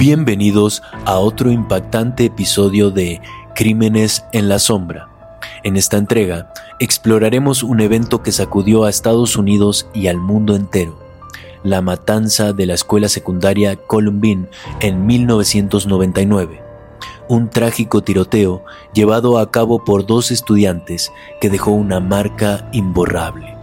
Bienvenidos a otro impactante episodio de Crímenes en la Sombra. En esta entrega exploraremos un evento que sacudió a Estados Unidos y al mundo entero, la matanza de la escuela secundaria Columbine en 1999, un trágico tiroteo llevado a cabo por dos estudiantes que dejó una marca imborrable.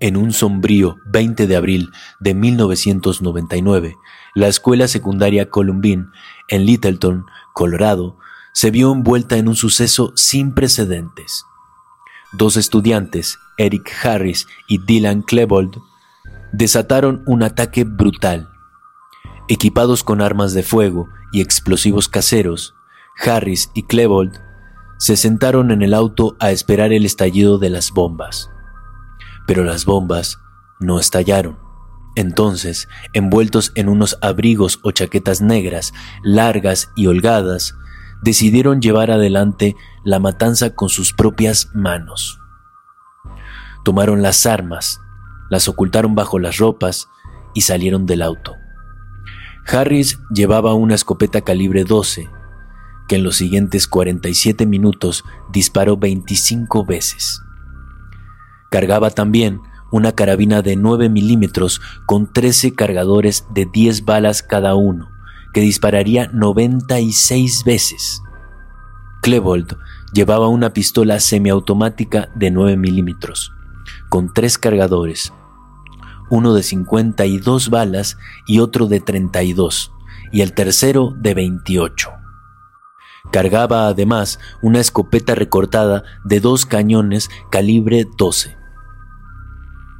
En un sombrío 20 de abril de 1999, la escuela secundaria Columbine en Littleton, Colorado, se vio envuelta en un suceso sin precedentes. Dos estudiantes, Eric Harris y Dylan Klebold, desataron un ataque brutal. Equipados con armas de fuego y explosivos caseros, Harris y Klebold se sentaron en el auto a esperar el estallido de las bombas pero las bombas no estallaron. Entonces, envueltos en unos abrigos o chaquetas negras, largas y holgadas, decidieron llevar adelante la matanza con sus propias manos. Tomaron las armas, las ocultaron bajo las ropas y salieron del auto. Harris llevaba una escopeta calibre 12, que en los siguientes 47 minutos disparó 25 veces. Cargaba también una carabina de 9 milímetros con 13 cargadores de 10 balas cada uno, que dispararía 96 veces. Klebold llevaba una pistola semiautomática de 9 milímetros, con tres cargadores, uno de 52 balas y otro de 32, y el tercero de 28. Cargaba además una escopeta recortada de dos cañones calibre 12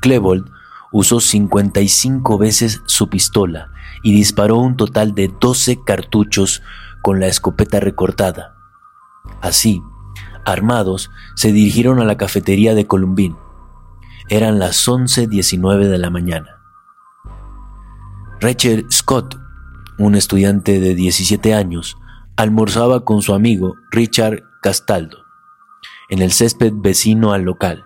Klebold usó 55 veces su pistola y disparó un total de 12 cartuchos con la escopeta recortada. Así, armados, se dirigieron a la cafetería de Columbine. Eran las 11.19 de la mañana. Rachel Scott, un estudiante de 17 años, almorzaba con su amigo Richard Castaldo en el césped vecino al local.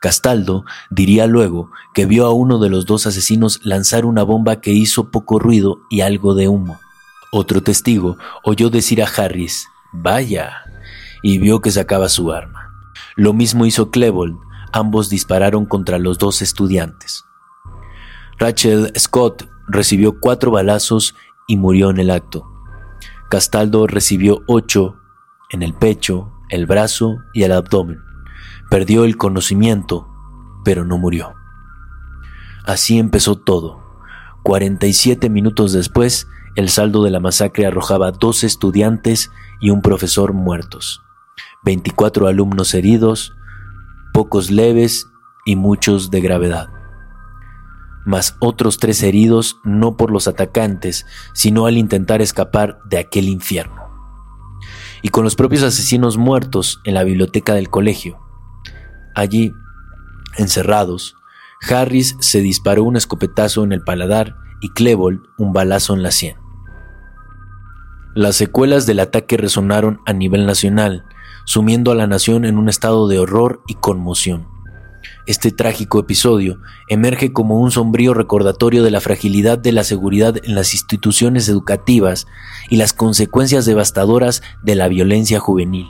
Castaldo diría luego que vio a uno de los dos asesinos lanzar una bomba que hizo poco ruido y algo de humo. Otro testigo oyó decir a Harris, vaya, y vio que sacaba su arma. Lo mismo hizo Klebold, ambos dispararon contra los dos estudiantes. Rachel Scott recibió cuatro balazos y murió en el acto. Castaldo recibió ocho en el pecho, el brazo y el abdomen. Perdió el conocimiento, pero no murió. Así empezó todo. 47 minutos después, el saldo de la masacre arrojaba dos estudiantes y un profesor muertos, 24 alumnos heridos, pocos leves y muchos de gravedad, más otros tres heridos no por los atacantes, sino al intentar escapar de aquel infierno. Y con los propios asesinos muertos en la biblioteca del colegio, Allí, encerrados, Harris se disparó un escopetazo en el paladar y Klebold un balazo en la sien. Las secuelas del ataque resonaron a nivel nacional, sumiendo a la nación en un estado de horror y conmoción. Este trágico episodio emerge como un sombrío recordatorio de la fragilidad de la seguridad en las instituciones educativas y las consecuencias devastadoras de la violencia juvenil.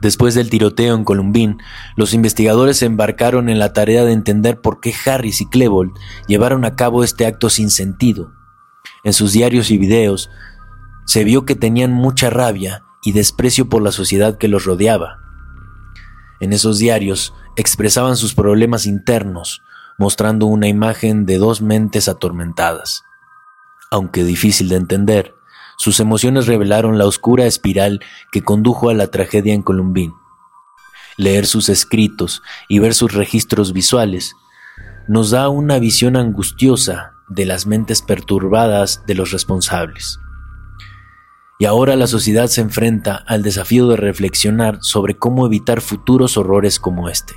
Después del tiroteo en Columbine, los investigadores se embarcaron en la tarea de entender por qué Harris y Klebold llevaron a cabo este acto sin sentido. En sus diarios y videos, se vio que tenían mucha rabia y desprecio por la sociedad que los rodeaba. En esos diarios expresaban sus problemas internos, mostrando una imagen de dos mentes atormentadas. Aunque difícil de entender, sus emociones revelaron la oscura espiral que condujo a la tragedia en Columbine. Leer sus escritos y ver sus registros visuales nos da una visión angustiosa de las mentes perturbadas de los responsables. Y ahora la sociedad se enfrenta al desafío de reflexionar sobre cómo evitar futuros horrores como este.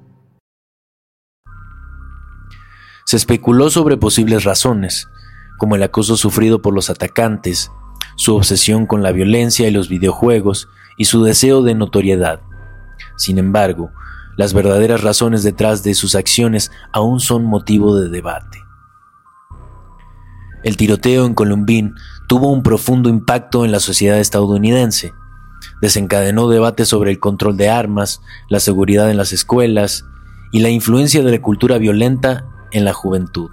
Se especuló sobre posibles razones, como el acoso sufrido por los atacantes, su obsesión con la violencia y los videojuegos y su deseo de notoriedad. Sin embargo, las verdaderas razones detrás de sus acciones aún son motivo de debate. El tiroteo en Columbine tuvo un profundo impacto en la sociedad estadounidense. Desencadenó debates sobre el control de armas, la seguridad en las escuelas y la influencia de la cultura violenta en la juventud.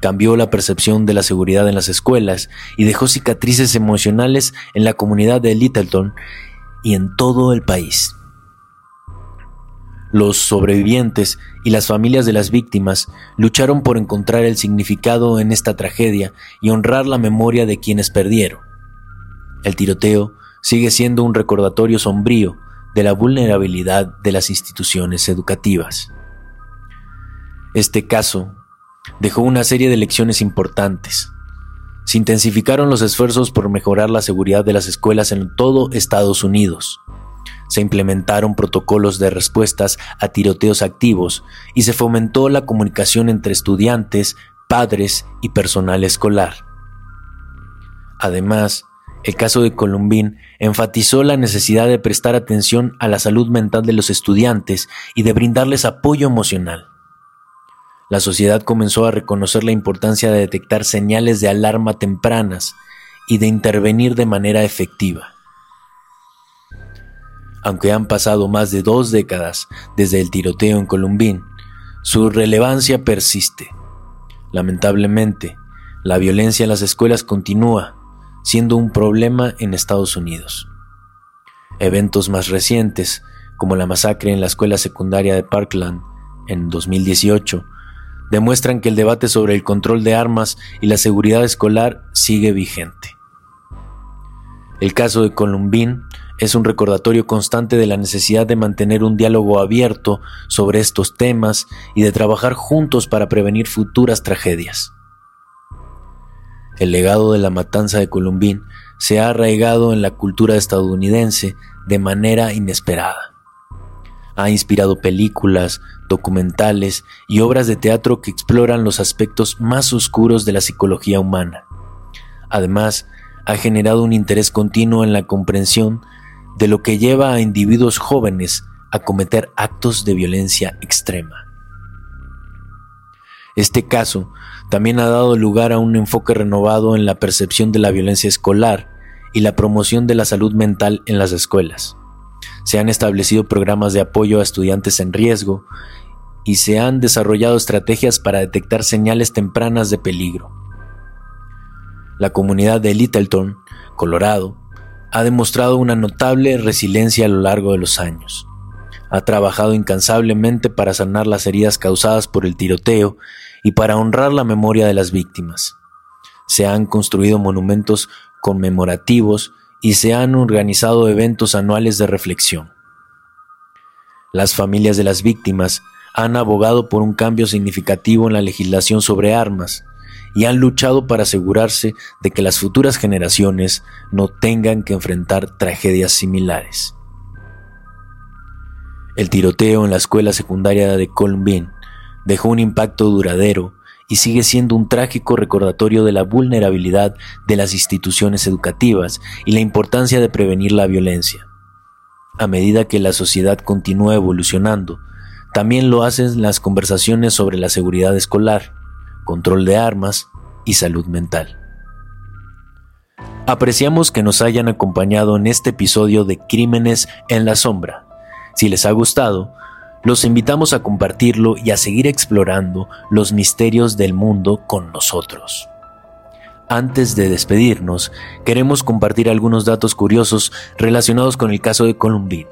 Cambió la percepción de la seguridad en las escuelas y dejó cicatrices emocionales en la comunidad de Littleton y en todo el país. Los sobrevivientes y las familias de las víctimas lucharon por encontrar el significado en esta tragedia y honrar la memoria de quienes perdieron. El tiroteo sigue siendo un recordatorio sombrío de la vulnerabilidad de las instituciones educativas. Este caso dejó una serie de lecciones importantes. Se intensificaron los esfuerzos por mejorar la seguridad de las escuelas en todo Estados Unidos. Se implementaron protocolos de respuestas a tiroteos activos y se fomentó la comunicación entre estudiantes, padres y personal escolar. Además, el caso de Columbine enfatizó la necesidad de prestar atención a la salud mental de los estudiantes y de brindarles apoyo emocional la sociedad comenzó a reconocer la importancia de detectar señales de alarma tempranas y de intervenir de manera efectiva. Aunque han pasado más de dos décadas desde el tiroteo en Columbine, su relevancia persiste. Lamentablemente, la violencia en las escuelas continúa siendo un problema en Estados Unidos. Eventos más recientes, como la masacre en la escuela secundaria de Parkland en 2018, demuestran que el debate sobre el control de armas y la seguridad escolar sigue vigente. El caso de Columbine es un recordatorio constante de la necesidad de mantener un diálogo abierto sobre estos temas y de trabajar juntos para prevenir futuras tragedias. El legado de la matanza de Columbine se ha arraigado en la cultura estadounidense de manera inesperada. Ha inspirado películas, documentales y obras de teatro que exploran los aspectos más oscuros de la psicología humana. Además, ha generado un interés continuo en la comprensión de lo que lleva a individuos jóvenes a cometer actos de violencia extrema. Este caso también ha dado lugar a un enfoque renovado en la percepción de la violencia escolar y la promoción de la salud mental en las escuelas. Se han establecido programas de apoyo a estudiantes en riesgo y se han desarrollado estrategias para detectar señales tempranas de peligro. La comunidad de Littleton, Colorado, ha demostrado una notable resiliencia a lo largo de los años. Ha trabajado incansablemente para sanar las heridas causadas por el tiroteo y para honrar la memoria de las víctimas. Se han construido monumentos conmemorativos y se han organizado eventos anuales de reflexión. Las familias de las víctimas han abogado por un cambio significativo en la legislación sobre armas y han luchado para asegurarse de que las futuras generaciones no tengan que enfrentar tragedias similares. El tiroteo en la escuela secundaria de Columbine dejó un impacto duradero y sigue siendo un trágico recordatorio de la vulnerabilidad de las instituciones educativas y la importancia de prevenir la violencia. A medida que la sociedad continúa evolucionando, también lo hacen las conversaciones sobre la seguridad escolar, control de armas y salud mental. Apreciamos que nos hayan acompañado en este episodio de Crímenes en la Sombra. Si les ha gustado, los invitamos a compartirlo y a seguir explorando los misterios del mundo con nosotros. Antes de despedirnos, queremos compartir algunos datos curiosos relacionados con el caso de Columbine.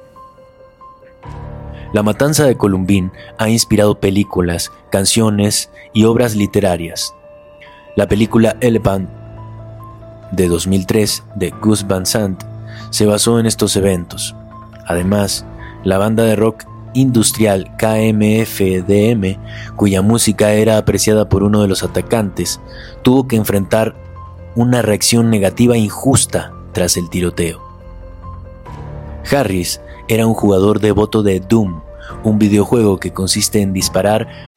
La matanza de Columbine ha inspirado películas, canciones y obras literarias. La película Elephant de 2003 de Gus Van Sant se basó en estos eventos. Además, la banda de rock industrial KMFDM, cuya música era apreciada por uno de los atacantes, tuvo que enfrentar una reacción negativa injusta tras el tiroteo. Harris era un jugador devoto de Doom, un videojuego que consiste en disparar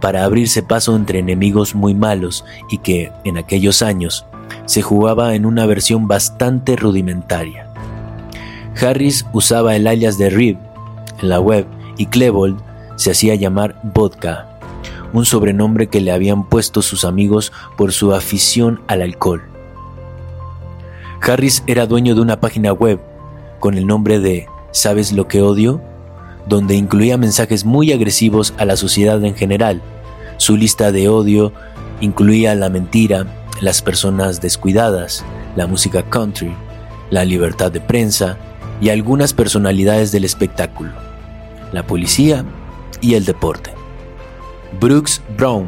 para abrirse paso entre enemigos muy malos y que, en aquellos años, se jugaba en una versión bastante rudimentaria. Harris usaba el alias de Rib en la web y Klebold se hacía llamar Vodka, un sobrenombre que le habían puesto sus amigos por su afición al alcohol. Harris era dueño de una página web con el nombre de ¿Sabes lo que odio? Donde incluía mensajes muy agresivos a la sociedad en general. Su lista de odio incluía la mentira, las personas descuidadas, la música country, la libertad de prensa y algunas personalidades del espectáculo, la policía y el deporte. Brooks Brown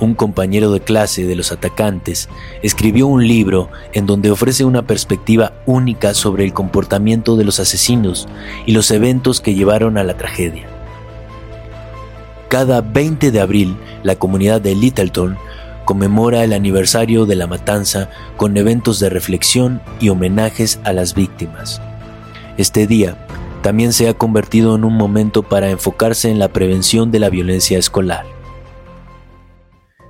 un compañero de clase de los atacantes, escribió un libro en donde ofrece una perspectiva única sobre el comportamiento de los asesinos y los eventos que llevaron a la tragedia. Cada 20 de abril, la comunidad de Littleton conmemora el aniversario de la matanza con eventos de reflexión y homenajes a las víctimas. Este día también se ha convertido en un momento para enfocarse en la prevención de la violencia escolar.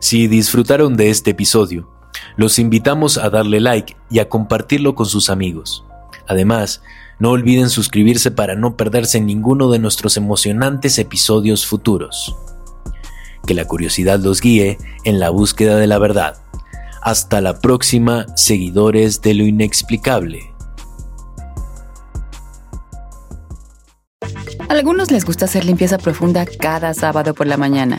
Si disfrutaron de este episodio, los invitamos a darle like y a compartirlo con sus amigos. Además, no olviden suscribirse para no perderse ninguno de nuestros emocionantes episodios futuros. Que la curiosidad los guíe en la búsqueda de la verdad. Hasta la próxima, seguidores de lo inexplicable. A algunos les gusta hacer limpieza profunda cada sábado por la mañana.